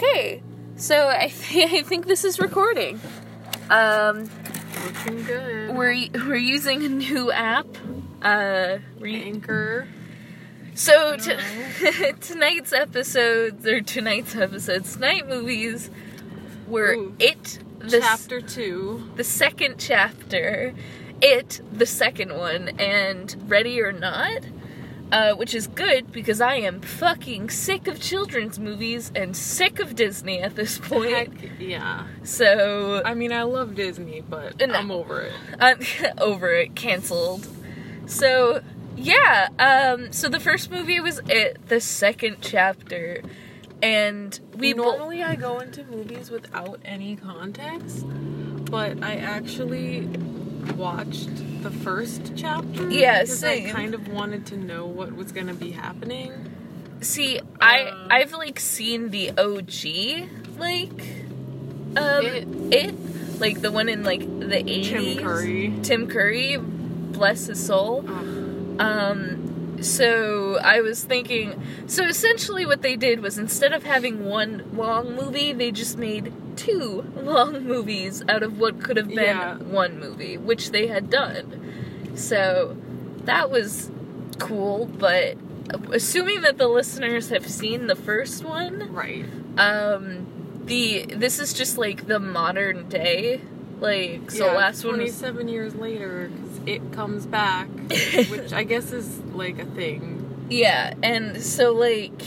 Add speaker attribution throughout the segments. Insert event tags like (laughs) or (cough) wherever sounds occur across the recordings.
Speaker 1: Okay, so I, th- (laughs) I think this is recording. Um,
Speaker 2: Looking good.
Speaker 1: we're we're using a new app. Uh, re-
Speaker 2: Anchor.
Speaker 1: so t- (laughs) tonight's episodes or tonight's episodes, tonight movies, were
Speaker 2: Ooh.
Speaker 1: it the s-
Speaker 2: chapter two.
Speaker 1: the second chapter, it the second one, and Ready or Not. Uh, which is good because I am fucking sick of children's movies and sick of Disney at this point.
Speaker 2: Heck yeah.
Speaker 1: So
Speaker 2: I mean, I love Disney, but
Speaker 1: No.
Speaker 2: I'm over it.
Speaker 1: I'm (laughs) over it, canceled. So yeah, um, so the first movie was it, the second chapter, and we bo-
Speaker 2: normally I go into movies without any context, but I actually watched the first chapter.
Speaker 1: Yeah,
Speaker 2: because I kind of wanted to know what was gonna be happening.
Speaker 1: see, I
Speaker 2: uh,
Speaker 1: I've like seen the OG like um
Speaker 2: It-
Speaker 1: it, like the one in like the eighties.
Speaker 2: Tim Curry.
Speaker 1: Tim Curry, bless his soul.
Speaker 2: Ugh.
Speaker 1: Um, so I was thinking, so essentially what they did was instead of having one long movie, they just made two (laughs) long movies out of what could have been
Speaker 2: Yeah.
Speaker 1: one movie, which they had done. So that was cool, but assuming that the listeners have seen the first one,
Speaker 2: Right.
Speaker 1: um, the this is just like the modern day. Like so
Speaker 2: yeah,
Speaker 1: last one was
Speaker 2: 27 years later, it comes back, (laughs) which I guess is like a thing.
Speaker 1: Yeah, and so like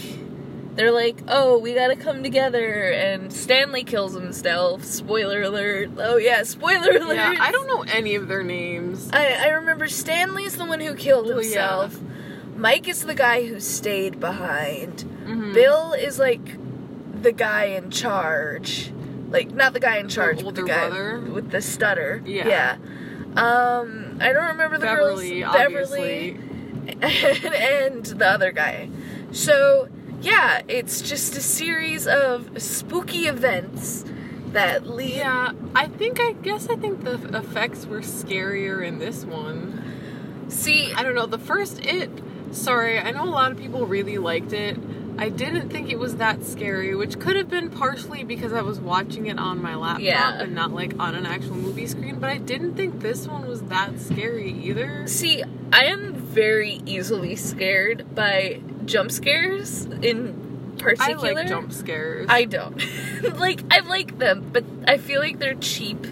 Speaker 1: they're like, "Oh, we got to come together." And Stanley kills himself. Spoiler alert. Oh yeah, spoiler alert.
Speaker 2: Yeah, I don't know any of their names.
Speaker 1: I I remember Stanley's the one who killed
Speaker 2: yeah.
Speaker 1: himself. Mike is the guy who stayed behind.
Speaker 2: Mhm.
Speaker 1: Bill is like the guy in charge. Like not the guy in charge, the
Speaker 2: older
Speaker 1: guy
Speaker 2: brother?
Speaker 1: with the stutter.
Speaker 2: Yeah.
Speaker 1: Yeah. Um, I don't remember the
Speaker 2: Beverly,
Speaker 1: girls.
Speaker 2: obviously.
Speaker 1: and, (laughs) and the other guy. So, yeah, it's just a series of spooky events that lead.
Speaker 2: Yeah, I think I guess I think the effects were scarier in this one.
Speaker 1: See,
Speaker 2: I don't know, the first it sorry, I know a lot of people really liked it. I didn't think it was that scary, which could have been partially because I was watching it on my laptop
Speaker 1: Yeah.
Speaker 2: and not like on an actual movie screen, but I didn't think this one was that scary either.
Speaker 1: see, I am very easily scared by jump scares in particular.
Speaker 2: I like jump scares.
Speaker 1: I don't. (laughs) like, I like them, but I feel like they're cheap,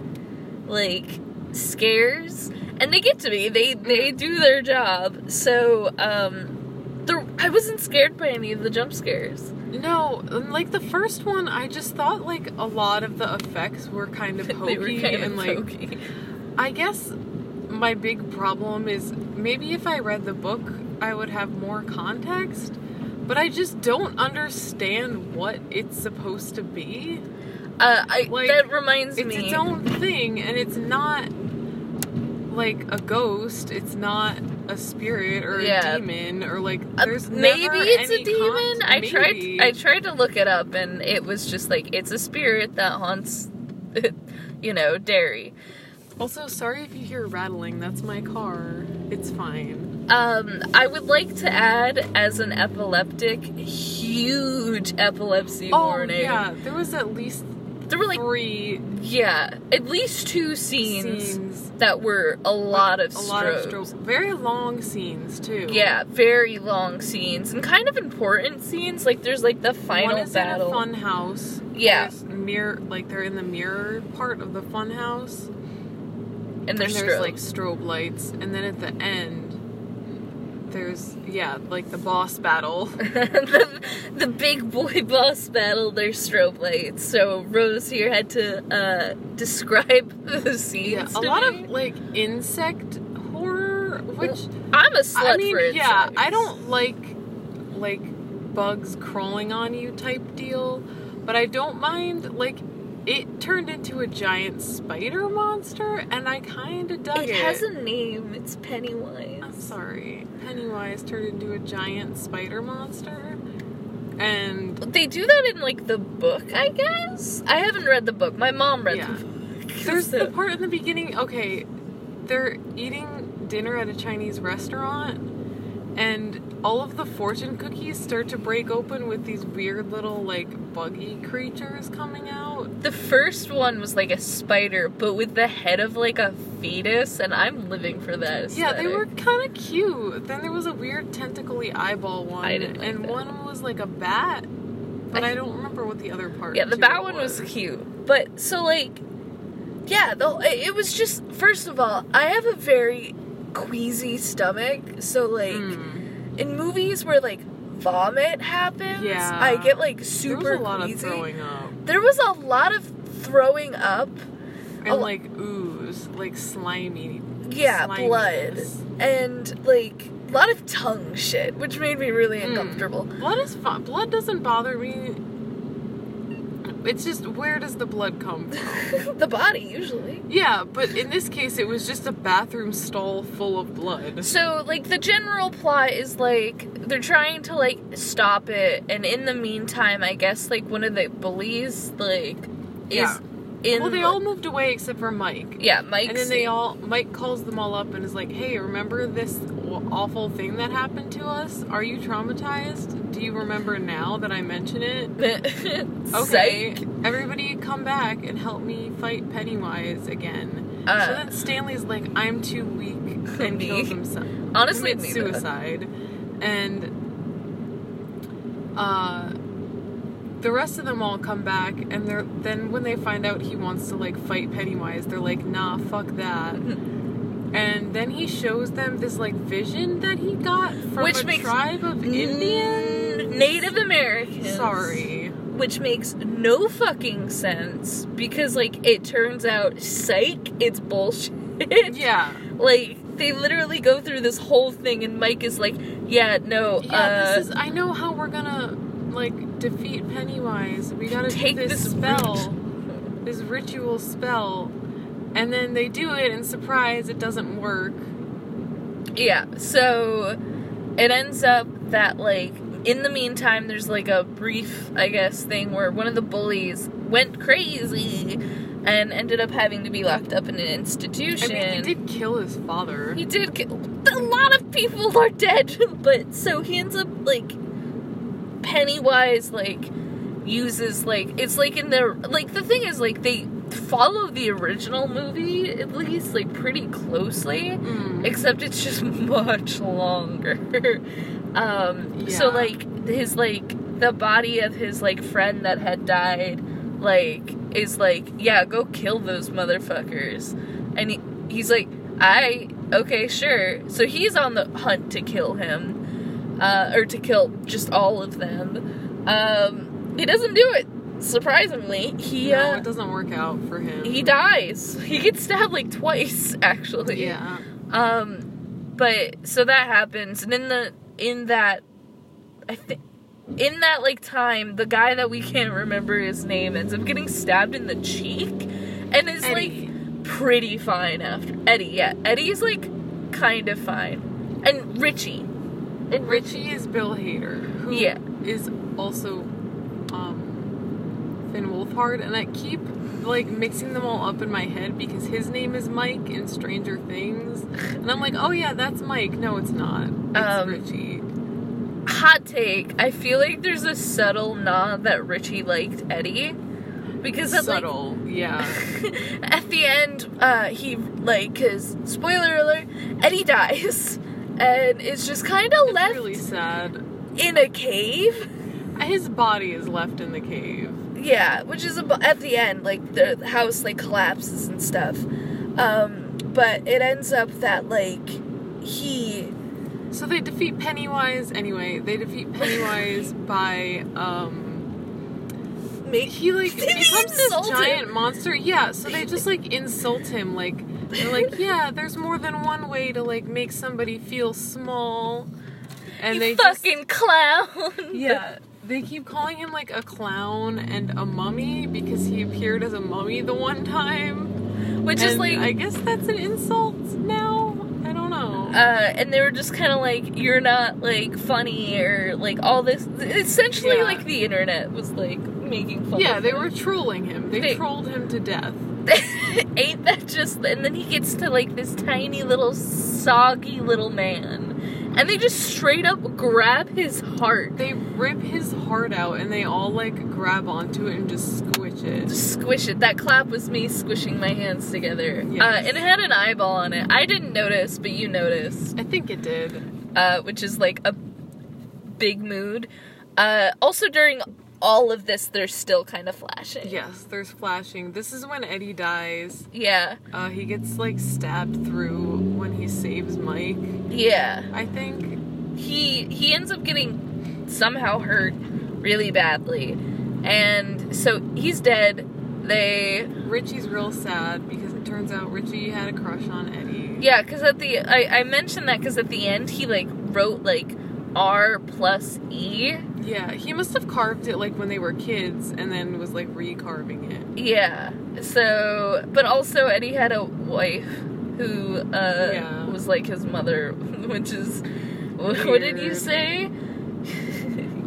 Speaker 1: like, scares. And they get to me. They they do their job. So, um, I wasn't scared by any of the jump scares.
Speaker 2: No, like the first one, I just thought like a lot of the effects were kind of (laughs) hokey
Speaker 1: kind
Speaker 2: and
Speaker 1: of
Speaker 2: like
Speaker 1: hokey.
Speaker 2: I guess my big problem is maybe if I read the book, I would have more context, but I just don't understand what it's supposed to be.
Speaker 1: Uh, I,
Speaker 2: Like,
Speaker 1: that reminds
Speaker 2: It's
Speaker 1: me.
Speaker 2: It's its own thing, and it's not like a ghost. It's not a spirit or
Speaker 1: Yeah.
Speaker 2: a demon or like
Speaker 1: Uh, maybe
Speaker 2: never
Speaker 1: it's a demon.
Speaker 2: con-
Speaker 1: I tried. I tried to look it up, and it was just like it's a spirit that haunts, (laughs) you know, Derry.
Speaker 2: Also, sorry if you hear rattling. That's my car. It's fine.
Speaker 1: Um, I would like to add, as an epileptic, huge epilepsy
Speaker 2: Oh
Speaker 1: warning.
Speaker 2: yeah, there was at least
Speaker 1: There were like,
Speaker 2: three
Speaker 1: yeah, at least two scenes,
Speaker 2: scenes.
Speaker 1: that were a lot of
Speaker 2: a lot of
Speaker 1: strobes.
Speaker 2: strobes. Very long scenes too.
Speaker 1: Yeah, very long scenes and kind of important scenes. Like there's like the final
Speaker 2: One is
Speaker 1: battle.
Speaker 2: in a fun house.
Speaker 1: Yeah.
Speaker 2: There's mirror, like they're in the mirror part of the fun house,
Speaker 1: and
Speaker 2: and
Speaker 1: there's,
Speaker 2: there's like strobe lights, and then at the end, there's yeah, like the boss battle. (laughs)
Speaker 1: the, the big boy (laughs) boss battle, there's strobe lights. So Rose here had to uh, describe (laughs) the scenes.
Speaker 2: yeah, a lot
Speaker 1: me.
Speaker 2: of like insect horror, which
Speaker 1: I'm a slut
Speaker 2: I mean,
Speaker 1: for
Speaker 2: yeah,
Speaker 1: insects.
Speaker 2: I don't like like bugs crawling on you type deal, but I don't mind like it turned into a giant spider monster, and I kind of dug
Speaker 1: It
Speaker 2: it.
Speaker 1: has a name. It's Pennywise.
Speaker 2: I'm sorry, Pennywise turned into a giant spider monster, and
Speaker 1: They do that in like the book, I guess. I haven't read the book. My mom read
Speaker 2: Yeah.
Speaker 1: the book. (laughs)
Speaker 2: there's the part in the beginning. Okay, they're eating dinner at a Chinese restaurant, and all of the fortune cookies start to break open with these weird little like buggy creatures coming out.
Speaker 1: The first one was like a spider, but with the head of like a fetus, and I'm living for that.
Speaker 2: Yeah, they were kind of cute. Then there was a weird tentacly eyeball one,
Speaker 1: I didn't like
Speaker 2: and
Speaker 1: that.
Speaker 2: one was like a bat, but
Speaker 1: I-
Speaker 2: I, don't remember what the other part.
Speaker 1: Yeah, the bat
Speaker 2: it
Speaker 1: one was cute, but so like, yeah, the it was just first of all, I have a very queasy stomach, so like
Speaker 2: Mm.
Speaker 1: in movies where like vomit happens,
Speaker 2: Yeah.
Speaker 1: I get like
Speaker 2: There
Speaker 1: super
Speaker 2: was a lot
Speaker 1: queasy.
Speaker 2: of throwing up
Speaker 1: There was a lot of throwing up.
Speaker 2: and like ooze, like slimy.
Speaker 1: Yeah, blood. And like a lot of tongue shit, which made me really
Speaker 2: Mm.
Speaker 1: uncomfortable.
Speaker 2: Blood is fun. Blood doesn't bother me. It's just where does the blood come from? (laughs)
Speaker 1: the body usually.
Speaker 2: yeah, but in this case, it was just a bathroom stall full of blood.
Speaker 1: So like the general plot is like they're trying to like stop it, and in the meantime, I guess like one of the bullies like is
Speaker 2: Yeah.
Speaker 1: In.
Speaker 2: Well, they
Speaker 1: the-
Speaker 2: all moved away except for Mike.
Speaker 1: yeah, Mike.
Speaker 2: And then they all Mike calls them all up and is like, "Hey, remember this awful thing that happened to us? Are you traumatized? Do you remember now that I mention it?" (laughs) Okay,
Speaker 1: Psych.
Speaker 2: everybody come back and help me fight Pennywise again.
Speaker 1: Uh,
Speaker 2: so then Stanley's like, I'm too weak (laughs) and
Speaker 1: Me.
Speaker 2: kills himself.
Speaker 1: Honestly,
Speaker 2: commits
Speaker 1: though.
Speaker 2: suicide. And uh the rest of them all come back and they're then when they find out he wants to like fight Pennywise, they're like, nah, fuck that. (laughs) and then he shows them this like vision that he got from
Speaker 1: Which
Speaker 2: a
Speaker 1: makes
Speaker 2: tribe of Indians.
Speaker 1: Native Americans.
Speaker 2: Sorry.
Speaker 1: Which makes no fucking sense because, like, it turns out, psych, it's bullshit.
Speaker 2: Yeah. (laughs)
Speaker 1: Like, they literally go through this whole thing, and Mike is like, yeah, no,
Speaker 2: Yeah,
Speaker 1: uh,
Speaker 2: this is. I know how we're gonna like defeat Pennywise. We gotta
Speaker 1: Take
Speaker 2: do this,
Speaker 1: this
Speaker 2: spell, this ritual spell, and then they do it, and surprise, it doesn't work.
Speaker 1: Yeah, so it ends up that, like, in the meantime, there's like a brief, I guess, thing where one of the bullies went crazy and ended up having to be locked up in an
Speaker 2: I
Speaker 1: institution.
Speaker 2: mean, he did kill his father.
Speaker 1: He did kill. A lot of people are dead, (laughs) but so he ends up like Pennywise like uses like it's like in the like the thing is like they follow the original movie at least like pretty closely
Speaker 2: Mm.
Speaker 1: except it's just (laughs) much longer. Um so like his like the body of his like friend that had died like is like yeah go kill those motherfuckers. And he, he's like i okay sure. So he's on the hunt to kill him uh or to kill just all of them um he doesn't do it surprisingly he
Speaker 2: no,
Speaker 1: uh
Speaker 2: it doesn't work out for him.
Speaker 1: he dies he gets stabbed like twice (laughs) actually
Speaker 2: Yeah.
Speaker 1: um, but so that happens, and in the in that, I think in that like time, the guy that we can't remember his name ends up getting stabbed in the cheek, and is
Speaker 2: Eddie.
Speaker 1: like pretty fine after Eddie. Yeah, Eddie's like kind of fine, and Richie, and
Speaker 2: Richie is Bill Hader, who is
Speaker 1: Yeah.
Speaker 2: also um, Finn Wolfhard, and I keep like mixing them all up in my head because his name is Mike in Stranger Things, and I'm like, oh yeah, that's Mike. No, it's not. It's
Speaker 1: Um,
Speaker 2: Richie.
Speaker 1: hot take. I feel like there's a subtle nod that Richie liked Eddie. Because at, like,
Speaker 2: Subtle, yeah. (laughs)
Speaker 1: at the end, uh, he like, cause spoiler alert, Eddie dies, and is just kind of left
Speaker 2: really sad.
Speaker 1: in a cave.
Speaker 2: His body is left in the cave.
Speaker 1: Yeah, which is ab- at the end, like the house like collapses and stuff. Um, but it ends up that like he
Speaker 2: So they defeat Pennywise anyway. They defeat (laughs) Pennywise by um
Speaker 1: make
Speaker 2: he like (laughs) becomes this giant monster. Yeah, so they just like insult him like they're like, "Yeah, there's more than one way to like make somebody feel small." And
Speaker 1: you
Speaker 2: they just
Speaker 1: fucking clown. (laughs)
Speaker 2: Yeah, they keep calling him like a clown and a mummy because he appeared as a mummy the one time.
Speaker 1: which is like
Speaker 2: I guess that's an insult now. I don't know.
Speaker 1: uh, and they were just kind of like, "You're not like funny," or like all this. Essentially,
Speaker 2: Yeah.
Speaker 1: like the internet was like making fun.
Speaker 2: yeah, they
Speaker 1: him.
Speaker 2: were trolling him. They,
Speaker 1: They-
Speaker 2: trolled him to death. (laughs) (laughs)
Speaker 1: Ain't that just? And then he gets to like this tiny little soggy little man, and they just straight up grab his heart.
Speaker 2: They rip his heart out and they all like grab onto it and just squish it.
Speaker 1: Just squish it. That clap was me squishing my hands together.
Speaker 2: Yes.
Speaker 1: Uh, and it had an eyeball on it. I didn't notice, but you noticed,
Speaker 2: I think it did.
Speaker 1: uh, which is like a big mood. Uh, also, during all of this, they're still kind of flashing.
Speaker 2: Yes, there's flashing. This is when Eddie dies.
Speaker 1: Yeah.
Speaker 2: Uh, he gets like stabbed through when he saves Mike.
Speaker 1: Yeah.
Speaker 2: I think.
Speaker 1: he he ends up getting somehow hurt really badly and so he's dead they
Speaker 2: Richie's real sad because it turns out Richie had a crush on Eddie.
Speaker 1: yeah because at the I, I mentioned that because at the end he like wrote like r plus e
Speaker 2: Yeah, he must have carved it like when they were kids and then was like recarving it.
Speaker 1: yeah so but also eddie had a wife who uh
Speaker 2: Yeah.
Speaker 1: was like his mother (laughs) which is (laughs) what did you say (laughs)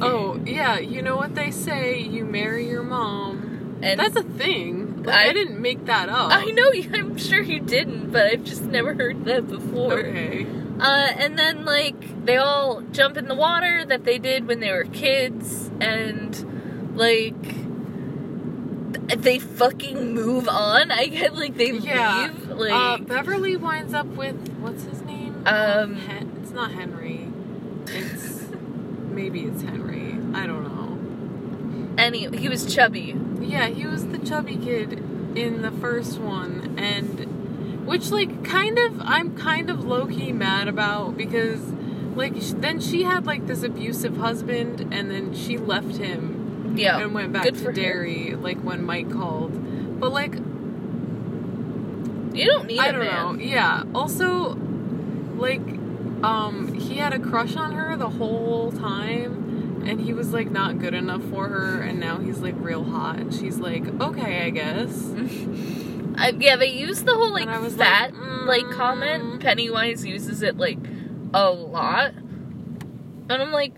Speaker 2: Oh, yeah, you know what they say, you marry your mom.
Speaker 1: and
Speaker 2: That's a thing. Like,
Speaker 1: I-
Speaker 2: I, didn't make that up.
Speaker 1: I know I'm sure you didn't, but I've just never heard that before.
Speaker 2: Okay.
Speaker 1: Uh, and then like they all jump in the water that they did when they were kids, and like they fucking move on. I get like they
Speaker 2: Yeah.
Speaker 1: leave. Like
Speaker 2: uh, Beverly winds up with what's his name?
Speaker 1: Um,
Speaker 2: Hen- it's not Henry. It's (laughs) maybe it's Henry. I don't know.
Speaker 1: any he was chubby.
Speaker 2: Yeah, he was the chubby kid in the first one, and which like kind of I'm kind of low key mad about because like then she had like this abusive husband, and then she left him
Speaker 1: Yeah,
Speaker 2: and went back
Speaker 1: good
Speaker 2: to. Derry like when Mike called. But like
Speaker 1: You don't need
Speaker 2: I don't
Speaker 1: man.
Speaker 2: know. Yeah. Also, like, um, he had a crush on her the whole time, and he was like not good enough for her, and now he's like real hot, and she's like, okay, I guess. (laughs)
Speaker 1: I, yeah, they use the whole like
Speaker 2: And I was
Speaker 1: fat
Speaker 2: like,
Speaker 1: like comment.
Speaker 2: mm.
Speaker 1: Pennywise uses it like a lot, and I'm like,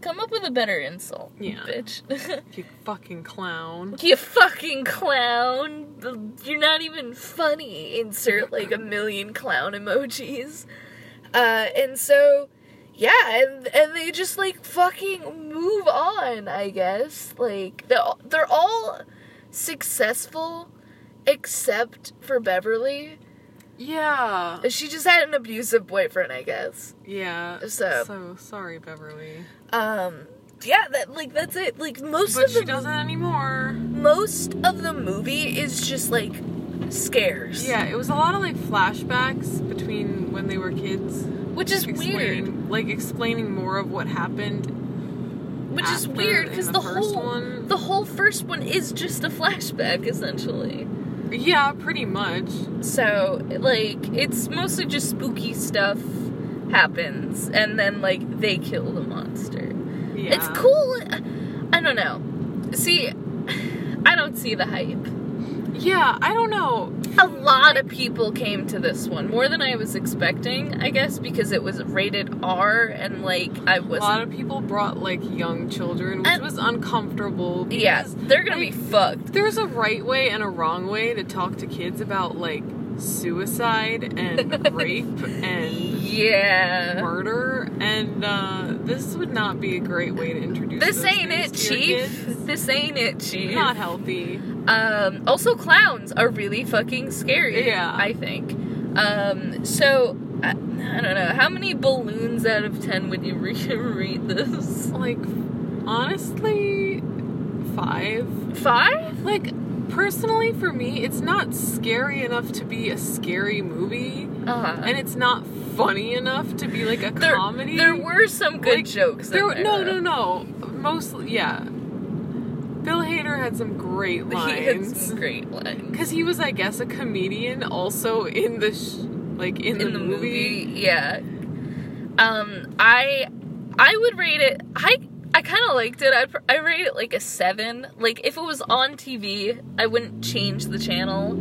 Speaker 1: come up with a better insult,
Speaker 2: Yeah.
Speaker 1: bitch. (laughs)
Speaker 2: You fucking clown.
Speaker 1: you fucking clown. You're not even funny. Insert like a million clown emojis. Uh, and so, yeah, and, and they just like fucking move on, I guess. Like, they're, they're all successful except for Beverly.
Speaker 2: Yeah.
Speaker 1: She just had an abusive boyfriend, I guess.
Speaker 2: Yeah.
Speaker 1: So-
Speaker 2: so sorry, Beverly.
Speaker 1: Um, yeah, that like that's it. Like most
Speaker 2: But
Speaker 1: of
Speaker 2: she
Speaker 1: the
Speaker 2: doesn't anymore.
Speaker 1: most of the movie is just like scares.
Speaker 2: Yeah, it was a lot of like flashbacks between when they were kids.
Speaker 1: which is weird.
Speaker 2: Like explaining more of what happened
Speaker 1: Which is weird because
Speaker 2: the
Speaker 1: the, whole
Speaker 2: one.
Speaker 1: the whole first one is just a flashback essentially.
Speaker 2: Yeah, pretty much.
Speaker 1: So like it's mostly just spooky stuff happens, and then like they kill the monster.
Speaker 2: Yeah.
Speaker 1: It's cool. I don't know. See, I don't see the hype.
Speaker 2: Yeah, I don't know.
Speaker 1: A lot of people came to this one, more than I was expecting, I guess, because it was rated R and like I
Speaker 2: A
Speaker 1: was A
Speaker 2: lot of people brought like young children, which
Speaker 1: And-
Speaker 2: was uncomfortable. Because,
Speaker 1: Yeah, they're gonna be fucked.
Speaker 2: There's a right way and a wrong way to talk to kids about like suicide and (laughs) rape and
Speaker 1: Yeah.
Speaker 2: murder, and uh, this would not be a great way to introduce.
Speaker 1: This ain't it, Chief. This ain't it, Chief.
Speaker 2: Not healthy.
Speaker 1: Um, also, clowns are really fucking scary.
Speaker 2: Yeah.
Speaker 1: I think. Um, so I, I don't know how many balloons out of ten would you re- (laughs) read this?
Speaker 2: Like, honestly, five.
Speaker 1: Five?
Speaker 2: Like, personally, for me, it's not scary enough to be a scary movie,
Speaker 1: Uh-huh.
Speaker 2: and it's not funny enough to be like a
Speaker 1: there,
Speaker 2: comedy.
Speaker 1: there were some good
Speaker 2: Like,
Speaker 1: jokes.
Speaker 2: There,
Speaker 1: in
Speaker 2: no,
Speaker 1: there.
Speaker 2: no, no. Mostly, yeah. Bill Hader had some great
Speaker 1: He had
Speaker 2: lines
Speaker 1: some great lines.
Speaker 2: because he was, I guess, a comedian also in the sh- like in,
Speaker 1: in the movie. Yeah. Um, I I would rate it. I I kind of liked it. I I rate it like a seven. Like if it was on TV, I wouldn't change the channel.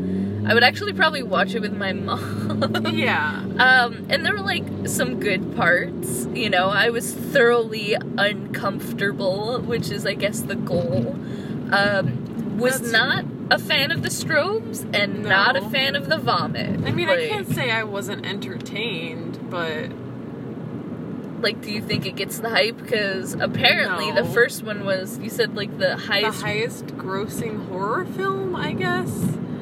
Speaker 1: I would actually probably watch it with my (laughs) mom.
Speaker 2: Yeah.
Speaker 1: Um, and there were like some good parts. You know, I was thoroughly uncomfortable, which is, I guess, the goal. Um, was
Speaker 2: That's-
Speaker 1: not a fan of the strobes and not a fan of the vomit.
Speaker 2: I mean, I can't say I wasn't entertained, but
Speaker 1: Like, do you think it gets the hype? Because apparently the first one was you said like the
Speaker 2: The
Speaker 1: highest,
Speaker 2: highest grossing horror film, I guess.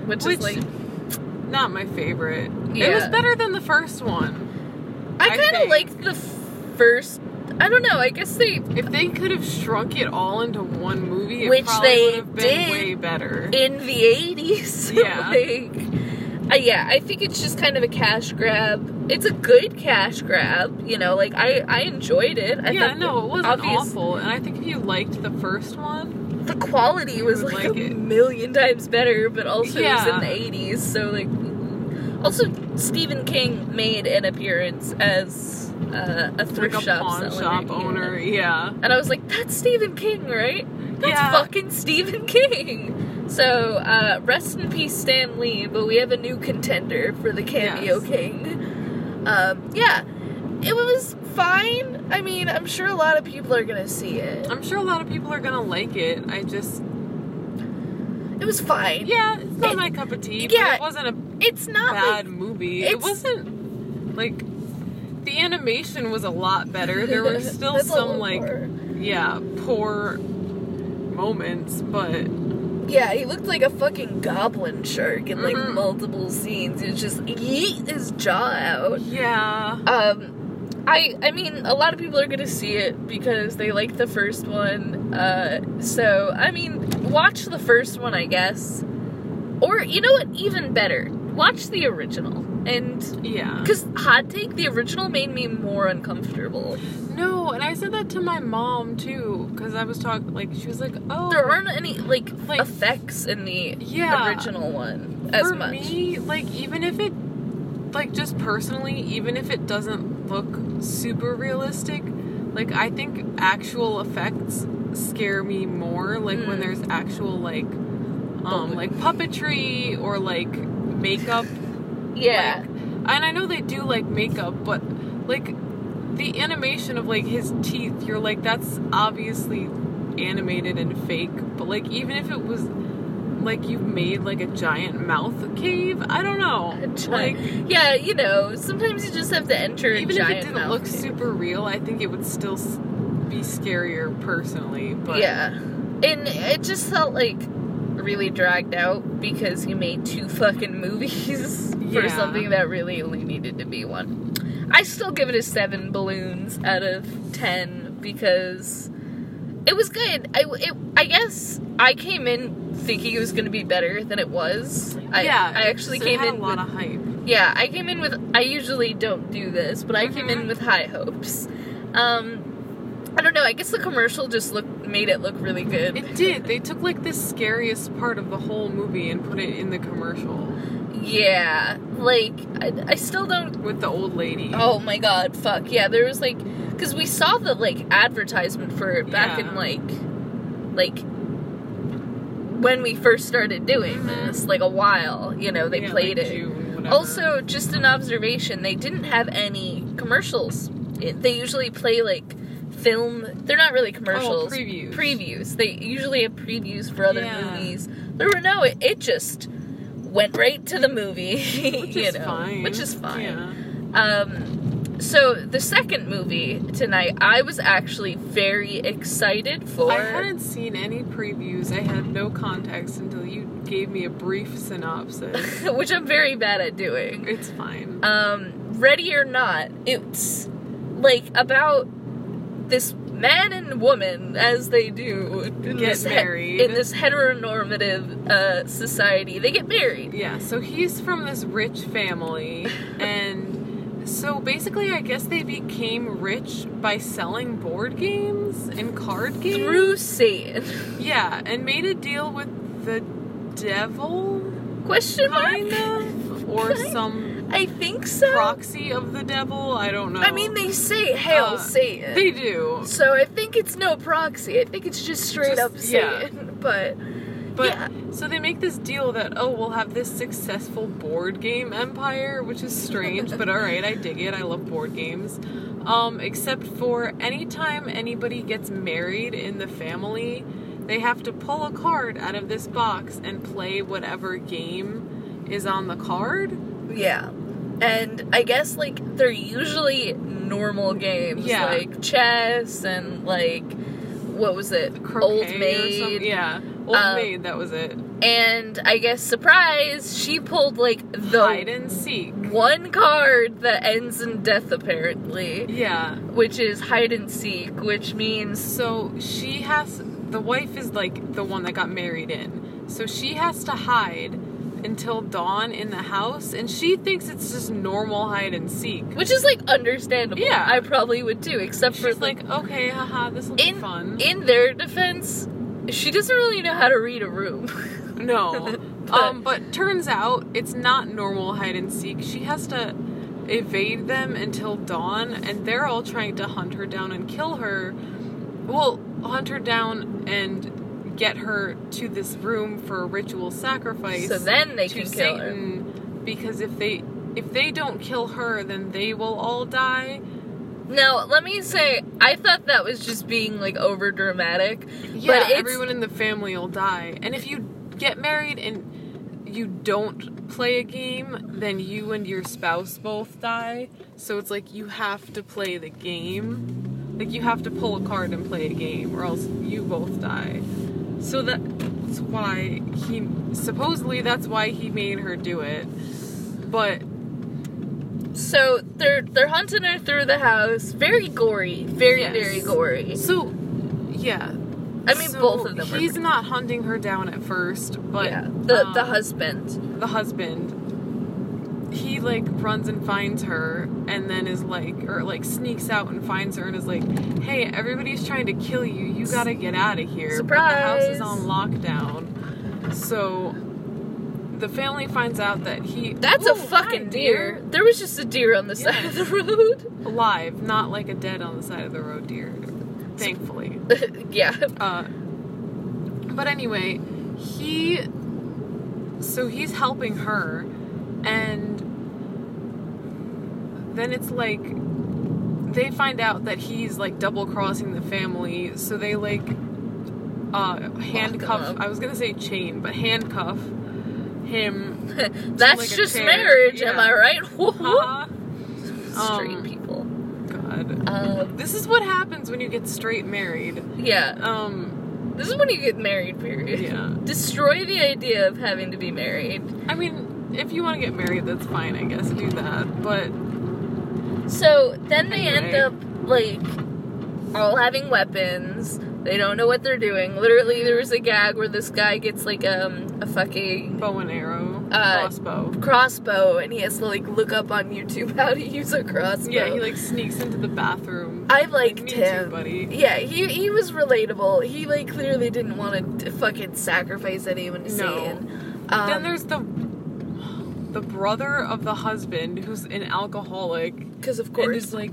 Speaker 1: which,
Speaker 2: which-
Speaker 1: is like
Speaker 2: Not my favorite. It was better than the first one.
Speaker 1: I
Speaker 2: I
Speaker 1: kind of liked the first. I don't know. I guess they
Speaker 2: If they could have shrunk it all into one movie, it
Speaker 1: Which they
Speaker 2: would have been
Speaker 1: did.
Speaker 2: way better.
Speaker 1: in the 80s. (laughs)
Speaker 2: Yeah.
Speaker 1: like, uh, yeah, I think it's just kind of a cash grab. It's a good cash grab, you know. Like I, I enjoyed it. I
Speaker 2: yeah,
Speaker 1: thought
Speaker 2: no, it wasn't
Speaker 1: obvious-
Speaker 2: awful. And I think if you liked the first one,
Speaker 1: The quality was like,
Speaker 2: like
Speaker 1: a
Speaker 2: it.
Speaker 1: million times better, but also it was in the 80s, so like. Also, Stephen King made an appearance as uh, a
Speaker 2: like
Speaker 1: thrift
Speaker 2: a
Speaker 1: shop
Speaker 2: pawn shop owner, yeah.
Speaker 1: And I was like, that's Stephen King, right? That's
Speaker 2: Yeah.
Speaker 1: fucking Stephen King. So, uh, rest in peace, Stan Lee, but we have a new contender for the Cameo
Speaker 2: Yes.
Speaker 1: King. Um, yeah, it was fine. I mean, I'm sure a lot of people are gonna see it.
Speaker 2: I'm sure a lot of people are gonna like it. I just,
Speaker 1: It was fine.
Speaker 2: yeah, it's not
Speaker 1: It-
Speaker 2: my cup of tea.
Speaker 1: yeah,
Speaker 2: but it wasn't a
Speaker 1: It's not
Speaker 2: bad
Speaker 1: like
Speaker 2: movie. It wasn't like the animation was a lot better. There were (laughs) still some like
Speaker 1: more-
Speaker 2: yeah poor moments, but
Speaker 1: Yeah, he looked like a fucking goblin shark in like
Speaker 2: Mhm.
Speaker 1: multiple scenes. He was just yeet his jaw out.
Speaker 2: yeah,
Speaker 1: Um, I I mean, a lot of people are gonna see it because they like the first one. Uh, so I mean, watch the first one, I guess. Or you know what? Even better, watch the original. And
Speaker 2: yeah.
Speaker 1: because hot take, the original made me more uncomfortable.
Speaker 2: No, and I said that to my mom too, because I was talking like she was like, "Oh,
Speaker 1: There aren't any like,
Speaker 2: Like-
Speaker 1: effects in the
Speaker 2: Yeah.
Speaker 1: original one as much.
Speaker 2: for
Speaker 1: much.
Speaker 2: me, like even if it, like just personally, even if it doesn't look super realistic, like I think actual effects scare me more. Like when
Speaker 1: Mm.
Speaker 2: there's actual like, um, like puppetry or like makeup.
Speaker 1: yeah,
Speaker 2: And I know they do like makeup, but like the animation of like his teeth, you're like that's obviously animated and fake. But like even if it was like you made like a giant mouth cave, I don't know. Like
Speaker 1: giant- yeah, you know, sometimes you just have to enter
Speaker 2: even if it didn't look
Speaker 1: cave.
Speaker 2: super real, I think it would still be scarier personally. But
Speaker 1: yeah, and it just felt like really dragged out because he made two fucking movies (laughs) for something that really only needed to be one. I still give it a seven balloons out of ten because it was good. I it, I guess I came in thinking it was going to be better than it was. I,
Speaker 2: yeah,
Speaker 1: I actually came in
Speaker 2: a lot
Speaker 1: with
Speaker 2: of hype.
Speaker 1: yeah, I came in with. I usually don't do this, but I came in
Speaker 2: Mhm.
Speaker 1: with high hopes. Um, I don't know. I guess the commercial just looked made it look really good.
Speaker 2: It did. They took like the scariest part of the whole movie and put it in the commercial
Speaker 1: yeah, like I, I still don't.
Speaker 2: with the old lady.
Speaker 1: Oh my god, fuck yeah! There was like, because we saw the like advertisement for it back
Speaker 2: Yeah.
Speaker 1: in like, like when we first started doing
Speaker 2: Mhm.
Speaker 1: this, like a while. You know, they
Speaker 2: Yeah,
Speaker 1: played
Speaker 2: like
Speaker 1: it.
Speaker 2: June.
Speaker 1: Also, just an observation, they didn't have any commercials. It, they usually play like film. They're not really commercials.
Speaker 2: Oh, previews.
Speaker 1: Previews. They usually have previews for other
Speaker 2: Yeah.
Speaker 1: movies. There were no. It, it just went right to the movie. (laughs)
Speaker 2: which is
Speaker 1: know,
Speaker 2: fine.
Speaker 1: which is fine.
Speaker 2: Yeah.
Speaker 1: Um. So the second movie tonight, I was actually very excited for.
Speaker 2: I hadn't seen any previews. I had no context until you gave me a brief synopsis. (laughs)
Speaker 1: which I'm very bad at doing.
Speaker 2: it's fine.
Speaker 1: um, Ready or Not, it's like about this man and woman as they do in
Speaker 2: Get
Speaker 1: this he-
Speaker 2: married.
Speaker 1: in this heteronormative uh, society. They get married.
Speaker 2: Yeah, so he's from this rich family, (laughs) and so basically, I guess they became rich by selling board games and card games.
Speaker 1: Through Satan.
Speaker 2: Yeah, and made a deal with the devil,
Speaker 1: Question mark?
Speaker 2: kind of, or some
Speaker 1: I think so.
Speaker 2: proxy of the devil. I don't know.
Speaker 1: I mean, they say "Hail
Speaker 2: Uh,
Speaker 1: Satan."
Speaker 2: they do,
Speaker 1: so I think it's no proxy. I think it's just straight
Speaker 2: Just-
Speaker 1: up
Speaker 2: yeah.
Speaker 1: Satan. But
Speaker 2: but
Speaker 1: yeah.
Speaker 2: so they make this deal that oh, we'll have this successful board game empire, which is strange, but all right, I dig it. I love board games. Um, except for anytime anybody gets married in the family, they have to pull a card out of this box and play whatever game is on the card.
Speaker 1: Yeah. and I guess like they're usually normal games,
Speaker 2: Yeah.
Speaker 1: like chess and like what was it, Old. Maid.
Speaker 2: Yeah, Old
Speaker 1: Um,
Speaker 2: Maid. That was it.
Speaker 1: And I guess surprise, she pulled like the
Speaker 2: Hide and seek.
Speaker 1: one card that ends in death apparently,
Speaker 2: Yeah.
Speaker 1: which is hide and seek, which means
Speaker 2: So she has the wife is like the one that got married in. So she has to hide until dawn in the house and she thinks it's just normal hide and seek.
Speaker 1: which is like understandable.
Speaker 2: Yeah.
Speaker 1: I probably would too, except for
Speaker 2: She's like, okay, haha, this will be
Speaker 1: in
Speaker 2: fun.
Speaker 1: in their defense, she doesn't really know how to read a room. (laughs)
Speaker 2: no. (laughs)
Speaker 1: But-
Speaker 2: um, but turns out it's not normal hide and seek. She has to evade them until dawn and they're all trying to hunt her down and kill her. Well, hunt her down and get her to this room for a ritual sacrifice.
Speaker 1: so then they can kill her.
Speaker 2: Satan because if they if they don't kill her, then they will all die.
Speaker 1: Now, let me say, I thought that was just being like over dramatic.
Speaker 2: Yeah,
Speaker 1: but
Speaker 2: everyone in the family will die. And if you get married and you don't play a game, then you and your spouse both die. So it's like you have to play the game. Like you have to pull a card and play a game, or else you both die. So that's why he supposedly that's why he made her do it. But
Speaker 1: So they're they're hunting her through the house. Very gory. Very
Speaker 2: Yes.
Speaker 1: very gory.
Speaker 2: so yeah,
Speaker 1: I mean,
Speaker 2: So
Speaker 1: both of them.
Speaker 2: He's not hunting her down at first, but
Speaker 1: yeah. The the
Speaker 2: um,
Speaker 1: husband.
Speaker 2: the husband he like runs and finds her and then is like or like sneaks out and finds her and is like hey everybody's trying to kill you you gotta get out of here but the house is on lockdown so the family finds out that he
Speaker 1: That's a fucking
Speaker 2: hi,
Speaker 1: deer. There was just a deer on the side of the road.
Speaker 2: alive not like a dead on the side of the road deer thankfully (laughs)
Speaker 1: yeah.
Speaker 2: Uh, but anyway, he. So he's helping her, and then it's like they find out that he's like double crossing the family, so they like uh handcuff. I was gonna say chain, but handcuff him. (laughs)
Speaker 1: That's
Speaker 2: like
Speaker 1: just marriage, am I right?
Speaker 2: Haha. (laughs)
Speaker 1: Straight
Speaker 2: Um,
Speaker 1: people.
Speaker 2: God.
Speaker 1: Um,
Speaker 2: This is what happens when you get straight married.
Speaker 1: yeah.
Speaker 2: Um,
Speaker 1: This is when you get married, period.
Speaker 2: yeah.
Speaker 1: Destroy the idea of having to be married.
Speaker 2: I mean, if you want to get married, that's fine, I guess. Do that. But
Speaker 1: So then they end up like all having weapons. They don't know what they're doing. Literally, there was a gag where this guy gets like um, a fucking
Speaker 2: bow and arrow,
Speaker 1: Uh,
Speaker 2: crossbow.
Speaker 1: crossbow, and he has to like look up on YouTube (laughs) how to use a crossbow.
Speaker 2: Yeah, he like sneaks into the bathroom.
Speaker 1: I liked
Speaker 2: me
Speaker 1: him.
Speaker 2: too, buddy.
Speaker 1: Yeah, he he was relatable. He like clearly didn't want to fucking sacrifice anyone to
Speaker 2: No.
Speaker 1: Satan. Um,
Speaker 2: then there's the the brother of the husband who's an alcoholic
Speaker 1: because of
Speaker 2: and
Speaker 1: course,
Speaker 2: is like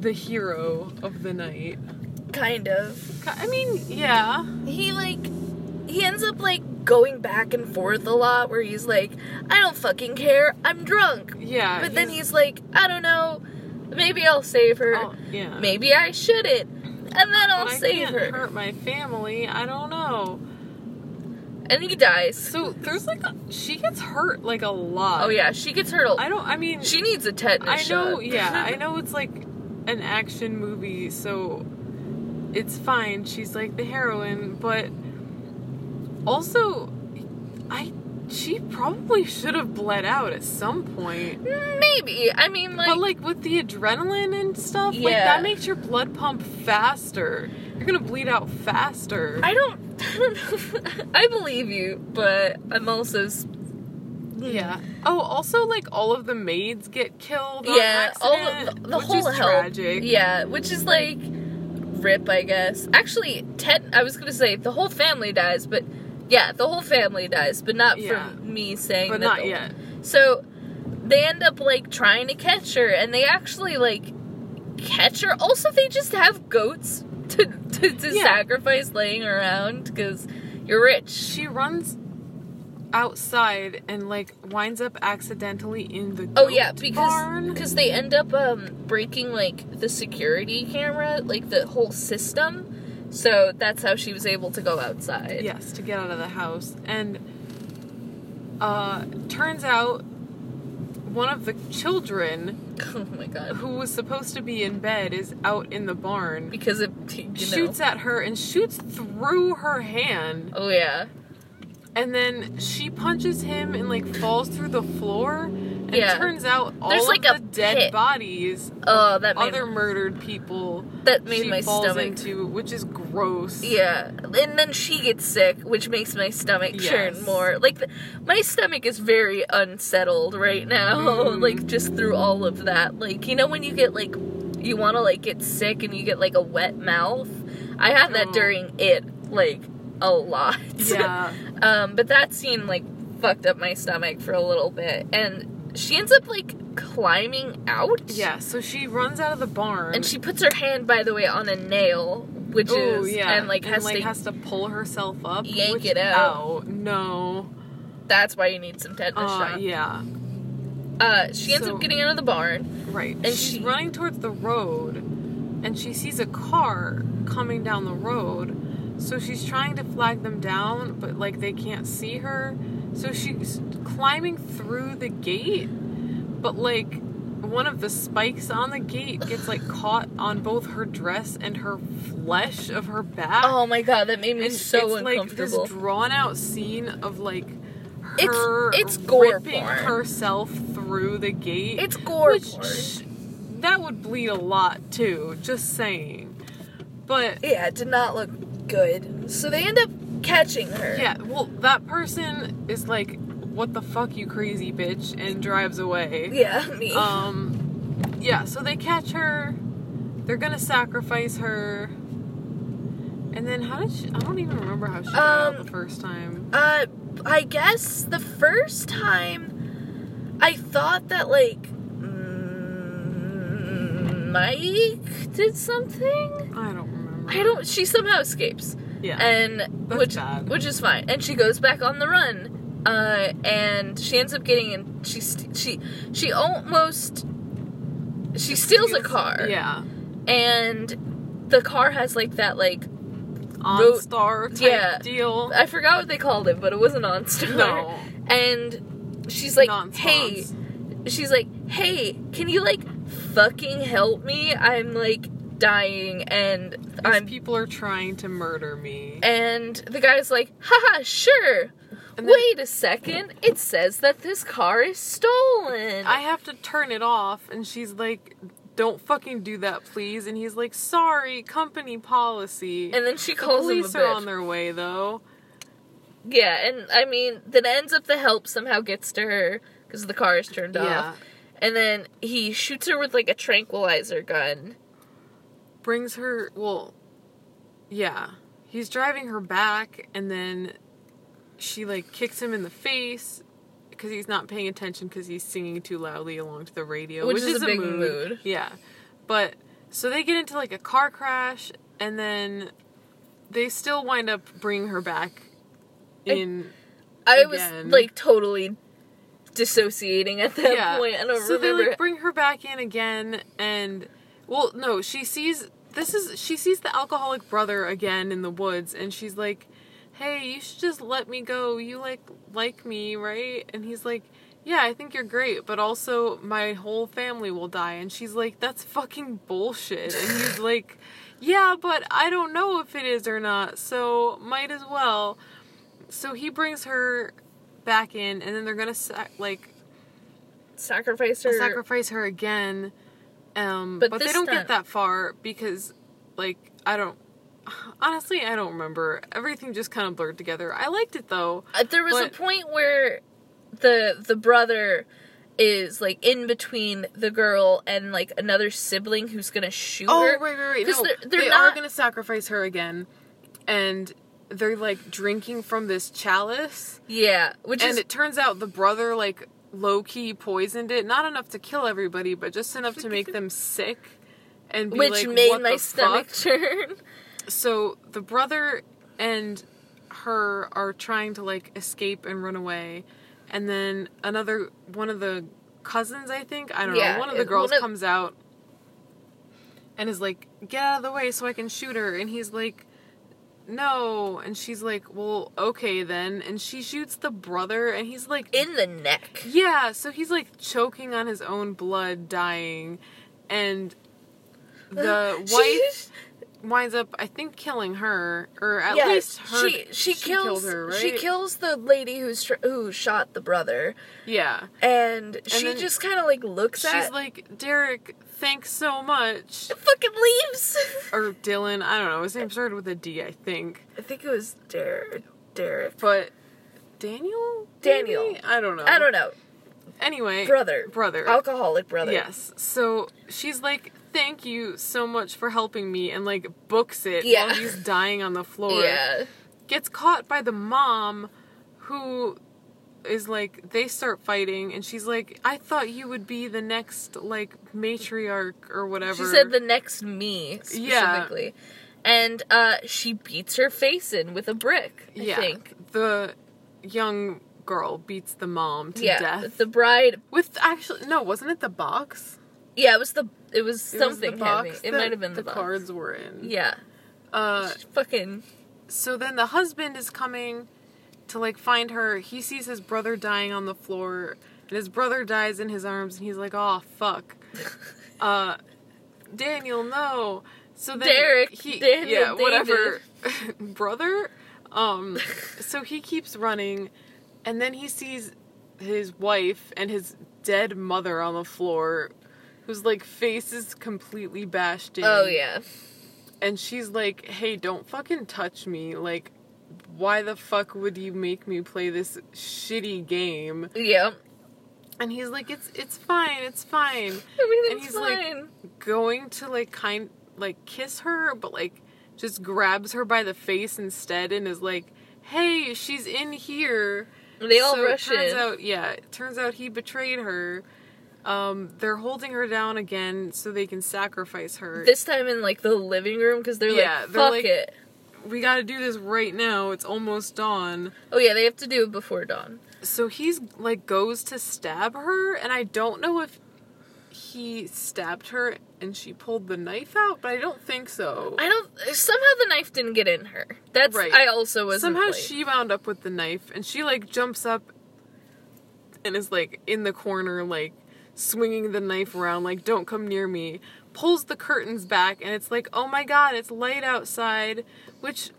Speaker 2: the hero of the night.
Speaker 1: kind of.
Speaker 2: I mean, yeah.
Speaker 1: he like he ends up like going back and forth a lot where he's like i don't fucking care i'm drunk
Speaker 2: Yeah.
Speaker 1: but then he's like i don't know maybe i'll save her
Speaker 2: oh, yeah.
Speaker 1: maybe i shouldn't and then i'll
Speaker 2: I
Speaker 1: save
Speaker 2: can't
Speaker 1: her
Speaker 2: hurt my family. I don't know.
Speaker 1: And he dies
Speaker 2: So there's like a, she gets hurt like a lot.
Speaker 1: oh yeah she gets hurt
Speaker 2: I don't. I mean,
Speaker 1: she needs a tetanus
Speaker 2: I know,
Speaker 1: shot.
Speaker 2: yeah, (laughs) I know it's like an action movie, so it's fine. She's like the heroine, but also, I she probably should have bled out at some point.
Speaker 1: maybe i mean like,
Speaker 2: but like with the adrenaline and stuff, like
Speaker 1: Yeah.
Speaker 2: that makes your blood pump faster. You're gonna bleed out faster.
Speaker 1: i don't (laughs) i don't know (laughs) i believe you but i'm also
Speaker 2: yeah. Oh, also like all of the maids get killed.
Speaker 1: yeah all
Speaker 2: accident,
Speaker 1: the, the
Speaker 2: which
Speaker 1: whole
Speaker 2: is
Speaker 1: help
Speaker 2: tragic.
Speaker 1: yeah which is like rip i guess actually ted i was gonna say the whole family dies but yeah the whole family dies but not
Speaker 2: Yeah.
Speaker 1: from me saying
Speaker 2: but not
Speaker 1: the-
Speaker 2: yet.
Speaker 1: so they end up like trying to catch her and they actually like catch her also they just have goats to to, to
Speaker 2: Yeah.
Speaker 1: sacrifice laying around because you're rich
Speaker 2: she runs outside and like winds up accidentally in the
Speaker 1: Oh yeah, because because they end up um breaking like the security camera, like the whole system. So that's how she was able to go outside.
Speaker 2: yes to get out of the house and uh turns out one of the children (laughs)
Speaker 1: Oh my god.
Speaker 2: who was supposed to be in bed is out in the barn.
Speaker 1: Because it (laughs) you know.
Speaker 2: Shoots at her and shoots through her hand.
Speaker 1: Oh yeah.
Speaker 2: And then she punches him and like falls through the floor. And
Speaker 1: Yeah.
Speaker 2: turns out all
Speaker 1: There's,
Speaker 2: of
Speaker 1: like,
Speaker 2: the
Speaker 1: a
Speaker 2: dead
Speaker 1: pit.
Speaker 2: bodies
Speaker 1: Oh, that made
Speaker 2: other murdered people
Speaker 1: that made my stomach.
Speaker 2: into, which is gross.
Speaker 1: Yeah, and then she gets sick, which makes my stomach
Speaker 2: Yes.
Speaker 1: churn more. Like, the, my stomach is very unsettled right now. (laughs)
Speaker 2: Mm.
Speaker 1: like, just through all of that. Like, you know, when you get like, you want to like get sick and you get like a wet mouth. I had that
Speaker 2: Oh.
Speaker 1: during it, like, a lot. (laughs)
Speaker 2: Yeah.
Speaker 1: um, but that scene like fucked up my stomach for a little bit, and she ends up like climbing out.
Speaker 2: Yeah, so she runs out of the barn.
Speaker 1: And she puts her hand, by the way, on a nail, which
Speaker 2: Ooh,
Speaker 1: is
Speaker 2: yeah,
Speaker 1: and like has to
Speaker 2: has to pull herself up,
Speaker 1: yank it out.
Speaker 2: ow, no,
Speaker 1: That's why you need some tetanus
Speaker 2: uh,
Speaker 1: shot.
Speaker 2: yeah,
Speaker 1: Uh, she ends
Speaker 2: So-
Speaker 1: up getting out of the barn.
Speaker 2: right.
Speaker 1: And
Speaker 2: She's
Speaker 1: she-
Speaker 2: running towards the road, and she sees a car coming down the road. So she's trying to flag them down, but like they can't see her. So she's climbing through the gate, but like one of the spikes on the gate gets like (sighs) caught on both her dress and her flesh of her back.
Speaker 1: Oh my god, that made me
Speaker 2: And
Speaker 1: so
Speaker 2: it's like this drawn out scene of like
Speaker 1: It's-
Speaker 2: her
Speaker 1: it's gore
Speaker 2: ripping
Speaker 1: porn.
Speaker 2: herself through the gate.
Speaker 1: it's gore
Speaker 2: which sh- that would bleed a lot too. Just saying. But
Speaker 1: Yeah, it did not look good. So they end up catching her.
Speaker 2: yeah, well, that person is like, "What the fuck, you crazy bitch," and drives away.
Speaker 1: Yeah, (laughs) me.
Speaker 2: Um, yeah. So they catch her. They're gonna sacrifice her. And then how did she? I don't even remember how she got out
Speaker 1: Um,
Speaker 2: the first time.
Speaker 1: Uh, I guess the first time I thought that like mm, Mike did something.
Speaker 2: I don't remember.
Speaker 1: I don't. She somehow escapes,
Speaker 2: Yeah.
Speaker 1: and
Speaker 2: That's
Speaker 1: which
Speaker 2: bad.
Speaker 1: which is fine. And she goes back on the run. Uh, and she ends up getting in. She st- she she almost she steals a car.
Speaker 2: Yeah.
Speaker 1: and the car has like that like
Speaker 2: OnStar type
Speaker 1: yeah.
Speaker 2: deal.
Speaker 1: I forgot what they called it, but it wasn't OnStar.
Speaker 2: No.
Speaker 1: And she's like. "Hey," she's like, "Hey, can you like fucking help me? I'm like dying, and
Speaker 2: These
Speaker 1: I'm."
Speaker 2: people are trying to murder me.
Speaker 1: And the guy's like, haha, sure.
Speaker 2: Then-
Speaker 1: Wait a second. It says that this car is stolen.
Speaker 2: I have to turn it off, and she's like, "Don't fucking do that, please." And he's like, "Sorry, company policy."
Speaker 1: and then she
Speaker 2: the
Speaker 1: calls him a
Speaker 2: police are on their way, though.
Speaker 1: Yeah, and I mean, then ends up the help somehow gets to her because the car is turned
Speaker 2: Yeah.
Speaker 1: off. And then he shoots her with like a tranquilizer gun.
Speaker 2: Brings her. Well, yeah. He's driving her back, and then she like kicks him in the face because he's not paying attention because he's singing too loudly along to the radio,
Speaker 1: Which
Speaker 2: which,
Speaker 1: is a big mood.
Speaker 2: Yeah, but so they get into like a car crash, and then they still wind up bringing her back in.
Speaker 1: I was like totally dissociating at that
Speaker 2: yeah,
Speaker 1: point. I don't
Speaker 2: so
Speaker 1: remember.
Speaker 2: they like bring her back in again, and well, no, she sees this is she sees the alcoholic brother again in the woods, and she's like, "Hey, you should just let me go. You like like me, right?" And he's like. Yeah, I think you're great, but also my whole family will die. And she's like, that's fucking bullshit. And he's (laughs) like, yeah, but I don't know if it is or not, so might as well. So he brings her back in, and then they're gonna sac- like
Speaker 1: sacrifice her.
Speaker 2: sacrifice her again. Um,
Speaker 1: But
Speaker 2: but, they don't
Speaker 1: time-
Speaker 2: get that far because, like, I don't. Honestly, I don't remember. Everything just kind of blurred together. I liked it though.
Speaker 1: Uh, there was a point where the the brother is like in between the girl and like another sibling who's gonna shoot
Speaker 2: Oh,
Speaker 1: her.
Speaker 2: right, right, right.
Speaker 1: 'Cause
Speaker 2: No,
Speaker 1: they're- they're
Speaker 2: they
Speaker 1: not-
Speaker 2: are gonna sacrifice her again, and they're like drinking from this chalice,
Speaker 1: Yeah, which
Speaker 2: and
Speaker 1: is
Speaker 2: it turns out the brother like low key poisoned it, not enough to kill everybody, but just enough to make them sick. And be
Speaker 1: which
Speaker 2: like,
Speaker 1: made
Speaker 2: "What
Speaker 1: my
Speaker 2: the
Speaker 1: stomach
Speaker 2: fuck?"
Speaker 1: turn.
Speaker 2: so the brother and her are trying to like escape and run away and then another one of the cousins i think i don't
Speaker 1: Yeah,
Speaker 2: know one of the girls
Speaker 1: of-
Speaker 2: comes out and is like get out of the way so i can shoot her and he's like no. And she's like, well, okay then. And she shoots the brother, and he's like,
Speaker 1: In the neck.
Speaker 2: yeah. So he's like choking on his own blood, dying, and the (laughs)
Speaker 1: She-
Speaker 2: wife winds up, I think, killing her, or at
Speaker 1: yeah,
Speaker 2: least her.
Speaker 1: she she, kills
Speaker 2: killed her, right?
Speaker 1: she kills the lady who's tr- who shot the brother,
Speaker 2: Yeah.
Speaker 1: and, she just kind of like looks
Speaker 2: She's
Speaker 1: at She's
Speaker 2: like, Derek, thanks so much.
Speaker 1: and fucking leaves.
Speaker 2: Or Dylan, I don't know. His name started with a D, I think.
Speaker 1: I think it was Derek. Derek.
Speaker 2: But Daniel?
Speaker 1: Daniel.
Speaker 2: Maybe? I don't know.
Speaker 1: I don't know.
Speaker 2: Anyway,
Speaker 1: Brother.
Speaker 2: brother.
Speaker 1: Alcoholic brother.
Speaker 2: Yes. So she's like, "Thank you so much for helping me," and like books it
Speaker 1: Yeah.
Speaker 2: while he's dying on the floor. (laughs)
Speaker 1: Yeah.
Speaker 2: Gets caught by the mom, who is like, they start fighting, and she's like, "I thought you would be the next like matriarch or whatever."
Speaker 1: She said the next me specifically. And uh she beats her face in with a brick, I
Speaker 2: yeah,
Speaker 1: think.
Speaker 2: the young girl beats the mom to
Speaker 1: yeah.
Speaker 2: death.
Speaker 1: The bride
Speaker 2: With actually, no, wasn't it the box?
Speaker 1: Yeah, it was the it was
Speaker 2: It was
Speaker 1: something
Speaker 2: the box
Speaker 1: heavy. It might have been the,
Speaker 2: the
Speaker 1: box.
Speaker 2: cards were in.
Speaker 1: Yeah.
Speaker 2: Uh,
Speaker 1: Fucking
Speaker 2: so then the husband is coming to like find her. He sees his brother dying on the floor, and his brother dies in his arms, and he's like, "Oh fuck." (laughs) uh, Daniel, no. So then
Speaker 1: Derek,
Speaker 2: he,
Speaker 1: Daniel,
Speaker 2: yeah, whatever, (laughs) brother. Um, so he keeps running, and then he sees his wife and his dead mother on the floor, whose like face is completely bashed in.
Speaker 1: Oh yeah.
Speaker 2: And she's like, "Hey, don't fucking touch me. Like, why the fuck would you make me play this shitty game?"
Speaker 1: Yeah.
Speaker 2: And he's like, "It's it's fine. It's fine." (laughs)
Speaker 1: Everything's
Speaker 2: he's like- Going to like kind like kiss her, but like just grabs her by the face instead and is like, "Hey, she's in here."
Speaker 1: they all
Speaker 2: so it
Speaker 1: rush
Speaker 2: turns
Speaker 1: in.
Speaker 2: out, yeah, it turns out he betrayed her. Um, they're holding her down again so they can sacrifice her.
Speaker 1: this time in like the living room because they're
Speaker 2: Yeah,
Speaker 1: like,
Speaker 2: they're
Speaker 1: fuck
Speaker 2: like-
Speaker 1: it.
Speaker 2: We got to do this right now. It's almost dawn.
Speaker 1: Oh yeah, they have to do it before dawn.
Speaker 2: So he's like goes to stab her, and I don't know if he stabbed her and she pulled the knife out, but I don't think so.
Speaker 1: I don't. Somehow the knife didn't get in her. That's
Speaker 2: Right.
Speaker 1: I also was
Speaker 2: Somehow she wound up with the knife, and she like jumps up and is like in the corner, like swinging the knife around, like "Don't come near me." Pulls the curtains back, and it's like, "Oh my god, it's light outside," which.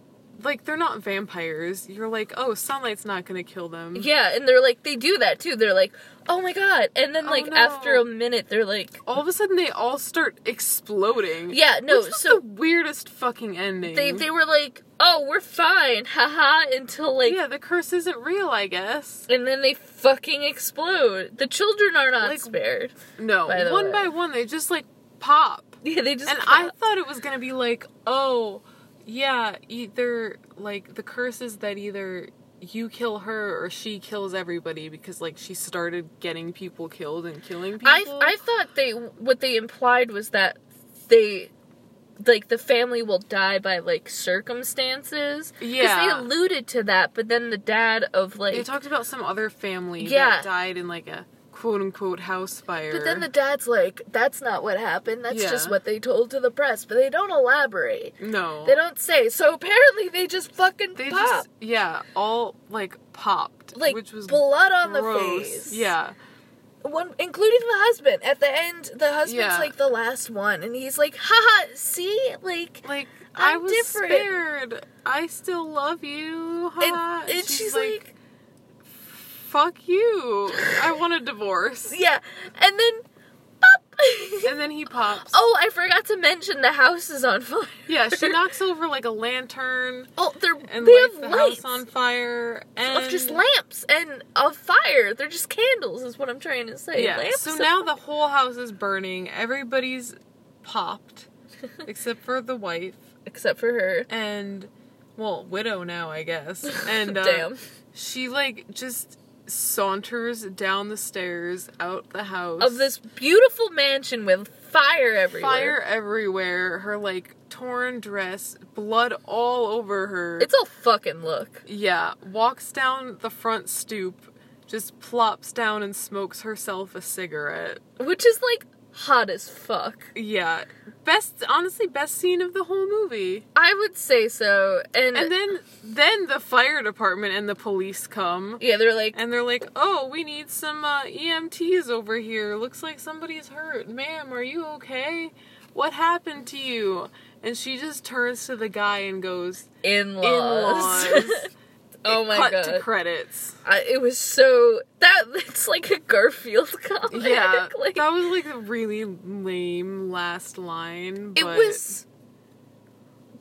Speaker 2: Like they're not vampires. You're like, oh, sunlight's not gonna kill them.
Speaker 1: Yeah, and they're like they do that too. They're like, oh my god, and then
Speaker 2: Oh,
Speaker 1: like
Speaker 2: no.
Speaker 1: after a minute, they're like,
Speaker 2: all of a sudden they all start exploding.
Speaker 1: yeah, no. So
Speaker 2: the weirdest fucking ending.
Speaker 1: they they were like, oh, we're fine, haha, until like,
Speaker 2: yeah, the curse isn't real, I guess.
Speaker 1: and then they fucking explode. The children are not
Speaker 2: Like,
Speaker 1: spared.
Speaker 2: No,
Speaker 1: By
Speaker 2: one
Speaker 1: way.
Speaker 2: by one they just like pop, (laughs)
Speaker 1: Yeah, they just
Speaker 2: and. I thought it was gonna be like, oh, yeah, either like the curse is that either you kill her or she kills everybody because like she started getting people killed and killing people.
Speaker 1: I I thought they what they implied was that they like the family will die by like circumstances.
Speaker 2: Yeah.
Speaker 1: they alluded to that, but then the dad of like
Speaker 2: they talked about some other family
Speaker 1: Yeah.
Speaker 2: that died in like a quote unquote house fire.
Speaker 1: But then the dad's like, that's not what happened. That's
Speaker 2: Yeah.
Speaker 1: just what they told to the press. But they don't elaborate.
Speaker 2: no,
Speaker 1: They don't say. So apparently they just fucking
Speaker 2: They
Speaker 1: pop.
Speaker 2: just yeah, all like popped,
Speaker 1: like
Speaker 2: which was
Speaker 1: blood on the face.
Speaker 2: Yeah,
Speaker 1: One including the husband. At the end, the husband's
Speaker 2: Yeah.
Speaker 1: like the last one. And he's like, haha, see? Like
Speaker 2: like i
Speaker 1: I'm
Speaker 2: was
Speaker 1: different.
Speaker 2: spared. I still love you.
Speaker 1: and,
Speaker 2: ha."
Speaker 1: and she's, like,
Speaker 2: "Fuck you! I want a divorce." (laughs)
Speaker 1: Yeah. And then pop (laughs)
Speaker 2: And then he pops.
Speaker 1: Oh, I forgot to mention the house is on fire.
Speaker 2: yeah, she (laughs) knocks over like a lantern
Speaker 1: Oh, they're
Speaker 2: and
Speaker 1: they
Speaker 2: lights
Speaker 1: have
Speaker 2: the
Speaker 1: lights
Speaker 2: house on fire. And
Speaker 1: of just lamps and of fire. They're just candles, is what I'm trying to say.
Speaker 2: Yeah.
Speaker 1: Lamps
Speaker 2: So now the whole house is burning. Everybody's popped, except for the wife.
Speaker 1: except for her.
Speaker 2: and well, widow now, I guess. And uh,
Speaker 1: Damn.
Speaker 2: she like just saunters down the stairs out the house
Speaker 1: Of this beautiful mansion with fire everywhere.
Speaker 2: fire everywhere. Her like torn dress, blood all over her.
Speaker 1: It's a fucking look.
Speaker 2: yeah, walks down the front stoop, just plops down and smokes herself a cigarette.
Speaker 1: Which is like hot as fuck.
Speaker 2: Yeah. Best honestly best scene of the whole movie.
Speaker 1: I would say so. And,
Speaker 2: And then then the fire department and the police come
Speaker 1: yeah, they're like,
Speaker 2: and they're like, "Oh, we need some uh, EMTs over here. Looks like somebody's hurt. Ma'am, are you okay? What happened to you?" And she just turns to the guy and goes,
Speaker 1: in-laws.
Speaker 2: "In-laws." (laughs)
Speaker 1: oh my
Speaker 2: Cut
Speaker 1: god.
Speaker 2: to credits.
Speaker 1: I, it was so that (laughs) it's like a Garfield (laughs) comic.
Speaker 2: Yeah,
Speaker 1: like,
Speaker 2: that was like a really lame last line.
Speaker 1: it was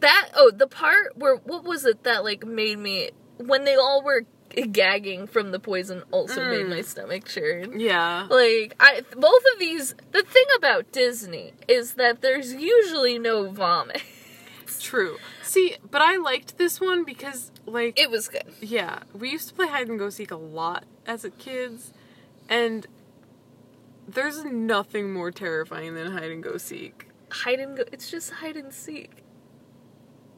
Speaker 1: that. Oh, the part where what was it that like made me when they all were gagging from the poison also made
Speaker 2: Mm.
Speaker 1: my stomach churn.
Speaker 2: Yeah.
Speaker 1: Like I, both of these. The thing about Disney is that there's usually no vomit.
Speaker 2: It's true. See, but I liked this one because, like,
Speaker 1: It was good.
Speaker 2: yeah, we used to play hide and go seek a lot as a kids, and there's nothing more terrifying than hide and go seek.
Speaker 1: Hide and go. It's just hide and seek.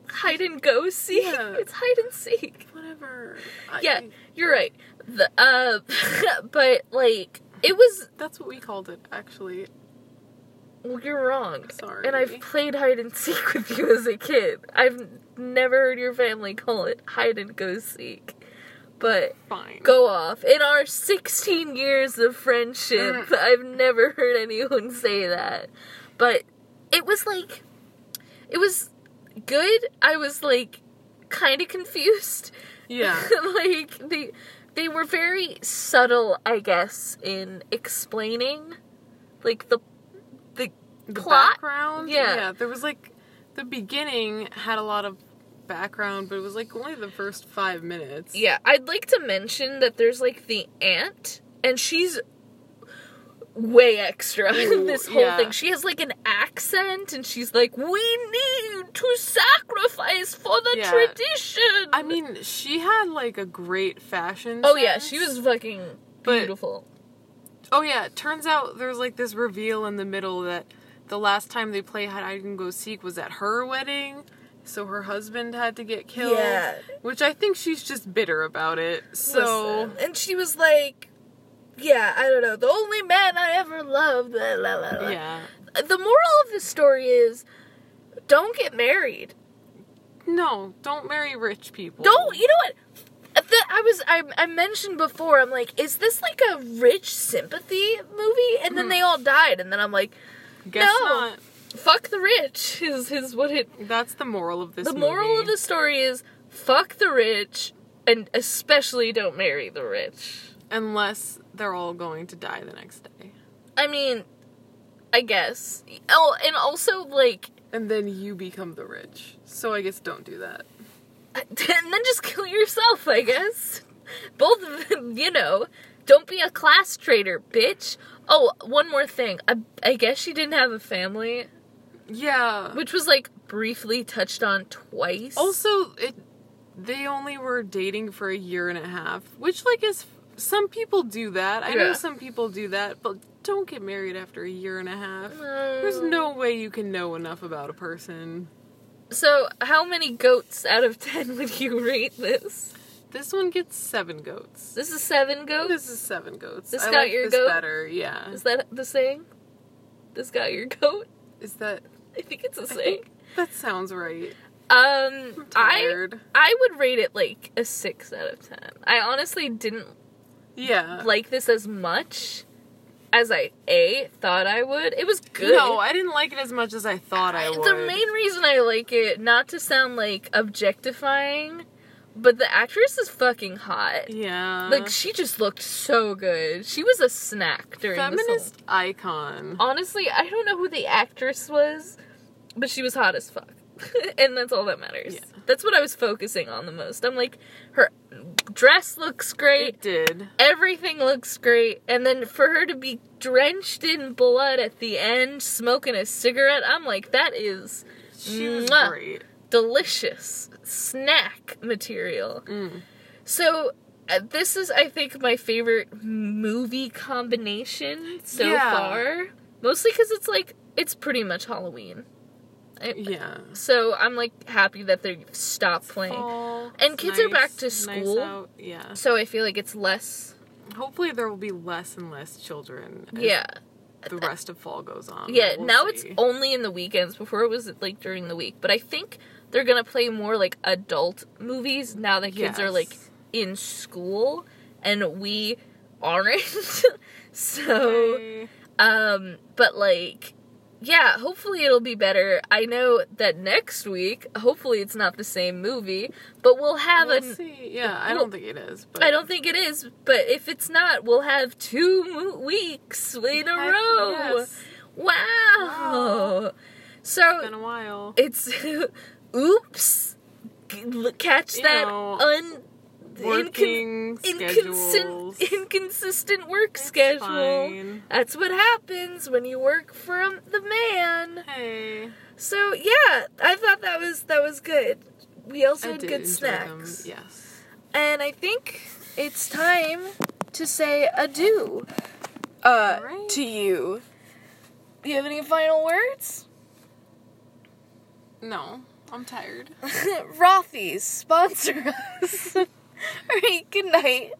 Speaker 1: Hide and go seek.
Speaker 2: Yeah. (laughs)
Speaker 1: It's hide and seek.
Speaker 2: Whatever. I-
Speaker 1: Yeah, you're right. The uh, (laughs) but like it was.
Speaker 2: that's what we called it, actually.
Speaker 1: Well, you're wrong.
Speaker 2: Sorry.
Speaker 1: And I've played hide and seek (laughs) with you as a kid. I've never heard your family call it hide and go seek. But
Speaker 2: Fine.
Speaker 1: go off. In our 16 years of friendship,
Speaker 2: Mm.
Speaker 1: I've never heard anyone say that. But it was like, it was good. I was like, kind of confused.
Speaker 2: Yeah. (laughs)
Speaker 1: like they they were very subtle, I guess, in explaining like the the plot.
Speaker 2: background?
Speaker 1: Yeah.
Speaker 2: Yeah, there was like, the beginning had a lot of background, but it was like only the first five minutes.
Speaker 1: Yeah, I'd like to mention that there's like the aunt, and she's way extra in this whole
Speaker 2: yeah.
Speaker 1: thing. She has like an accent, and she's like, "We need to sacrifice for the
Speaker 2: Yeah.
Speaker 1: tradition."
Speaker 2: I mean, she had like a great fashion.
Speaker 1: oh yeah, she was fucking
Speaker 2: But-
Speaker 1: beautiful.
Speaker 2: Oh yeah, turns out there's like this reveal in the middle that the last time they play hide and go seek was at her wedding, so her husband had to get killed.
Speaker 1: Yeah.
Speaker 2: Which I think she's just bitter about it. So
Speaker 1: Listen, and she was like, "Yeah, I don't know, the only man I ever loved." Blah, blah, blah, blah.
Speaker 2: yeah.
Speaker 1: The moral of the story is, don't get married.
Speaker 2: No, don't marry rich people.
Speaker 1: Don't you know what? The, I was I, I mentioned before. I'm like, is this like a rich sympathy movie? And then
Speaker 2: Mhm.
Speaker 1: they all died, and then I'm like,
Speaker 2: Guess
Speaker 1: no.
Speaker 2: not.
Speaker 1: fuck the rich is is what it.
Speaker 2: That's the moral of this
Speaker 1: the moral
Speaker 2: movie.
Speaker 1: of the story is fuck the rich, and especially don't marry the rich.
Speaker 2: Unless they're all going to die the next day.
Speaker 1: I mean, I guess. Oh, and also like,
Speaker 2: And then you become the rich. So I guess don't do that. (laughs)
Speaker 1: and then just kill yourself. I guess. Both of them, you know. Don't be a class traitor, bitch. Oh, one more thing. I, I guess she didn't have a family,
Speaker 2: Yeah.
Speaker 1: which was like briefly touched on twice.
Speaker 2: Also, it they only were dating for a year and a half, which like is some people do that. I know some people do that, but don't get married after a year and a half.
Speaker 1: No.
Speaker 2: There's no way you can know enough about a person.
Speaker 1: So, how many goats out of ten would you rate this?
Speaker 2: This one gets seven goats.
Speaker 1: This is seven goats.
Speaker 2: This is seven goats.
Speaker 1: This
Speaker 2: I
Speaker 1: got
Speaker 2: like
Speaker 1: your
Speaker 2: this
Speaker 1: goat?
Speaker 2: better. Yeah.
Speaker 1: Is that the saying? This got your goat.
Speaker 2: Is that?
Speaker 1: I think it's a
Speaker 2: I
Speaker 1: saying.
Speaker 2: that sounds right.
Speaker 1: Um, I. I would rate it like a six out of ten. I honestly didn't
Speaker 2: yeah.
Speaker 1: like this as much as I a thought I would. It was good.
Speaker 2: No, I didn't like it as much as I thought I would.
Speaker 1: The main reason I like it, not to sound like objectifying, but the actress is fucking hot.
Speaker 2: yeah.
Speaker 1: Like she just looked so good. She was a snack during this
Speaker 2: feminist icon.
Speaker 1: Honestly, I don't know who the actress was, but she was hot as fuck. (laughs) and that's all that matters.
Speaker 2: Yeah.
Speaker 1: That's what I was focusing on the most. I'm like, her dress looks great.
Speaker 2: It did.
Speaker 1: Everything looks great. And then for her to be drenched in blood at the end, smoking a cigarette, I'm like, that is
Speaker 2: She was
Speaker 1: Mwah.
Speaker 2: great.
Speaker 1: delicious snack material.
Speaker 2: Mm.
Speaker 1: So uh, this is, I think, my favorite movie combination so
Speaker 2: Yeah.
Speaker 1: far. Mostly because it's like it's pretty much Halloween. I-
Speaker 2: Yeah.
Speaker 1: So I'm like happy that they stopped playing.
Speaker 2: Fall,
Speaker 1: And kids are back to school.
Speaker 2: out, Yeah.
Speaker 1: So I feel like it's less.
Speaker 2: Hopefully there will be less and less children.
Speaker 1: Yeah.
Speaker 2: the rest of fall goes on.
Speaker 1: Yeah,
Speaker 2: We'll
Speaker 1: now it's only in the weekends. Before it was like during the week. But I think they're gonna play more like adult movies now that kids are like in school and we aren't. (laughs) so
Speaker 2: Hey.
Speaker 1: um but like yeah, hopefully it'll be better. I know that next week, hopefully it's not the same movie, but we'll have
Speaker 2: We'll
Speaker 1: a
Speaker 2: see. Yeah, I
Speaker 1: we'll-
Speaker 2: don't think it is. But
Speaker 1: I don't think it is, but if it's not, we'll have two mo- weeks in a
Speaker 2: Heck
Speaker 1: row.
Speaker 2: yes.
Speaker 1: Wow.
Speaker 2: Wow.
Speaker 1: So
Speaker 2: Been a while.
Speaker 1: it's (laughs) oops. Catch
Speaker 2: You
Speaker 1: that
Speaker 2: know,
Speaker 1: un
Speaker 2: Working schedules.
Speaker 1: inconsistent inconsistent work
Speaker 2: It's
Speaker 1: schedule.
Speaker 2: fine.
Speaker 1: That's what happens when you work for um, the man.
Speaker 2: Hey,
Speaker 1: So yeah, I thought that was that was good. We also
Speaker 2: I
Speaker 1: had good
Speaker 2: enjoy them.
Speaker 1: snacks.
Speaker 2: Yes.
Speaker 1: And I think it's time to say adieu uh,
Speaker 2: Alright.
Speaker 1: to you. Do you have any final words?
Speaker 2: No, I'm tired. (laughs)
Speaker 1: Rothy's sponsor us. (laughs) Alright, good night.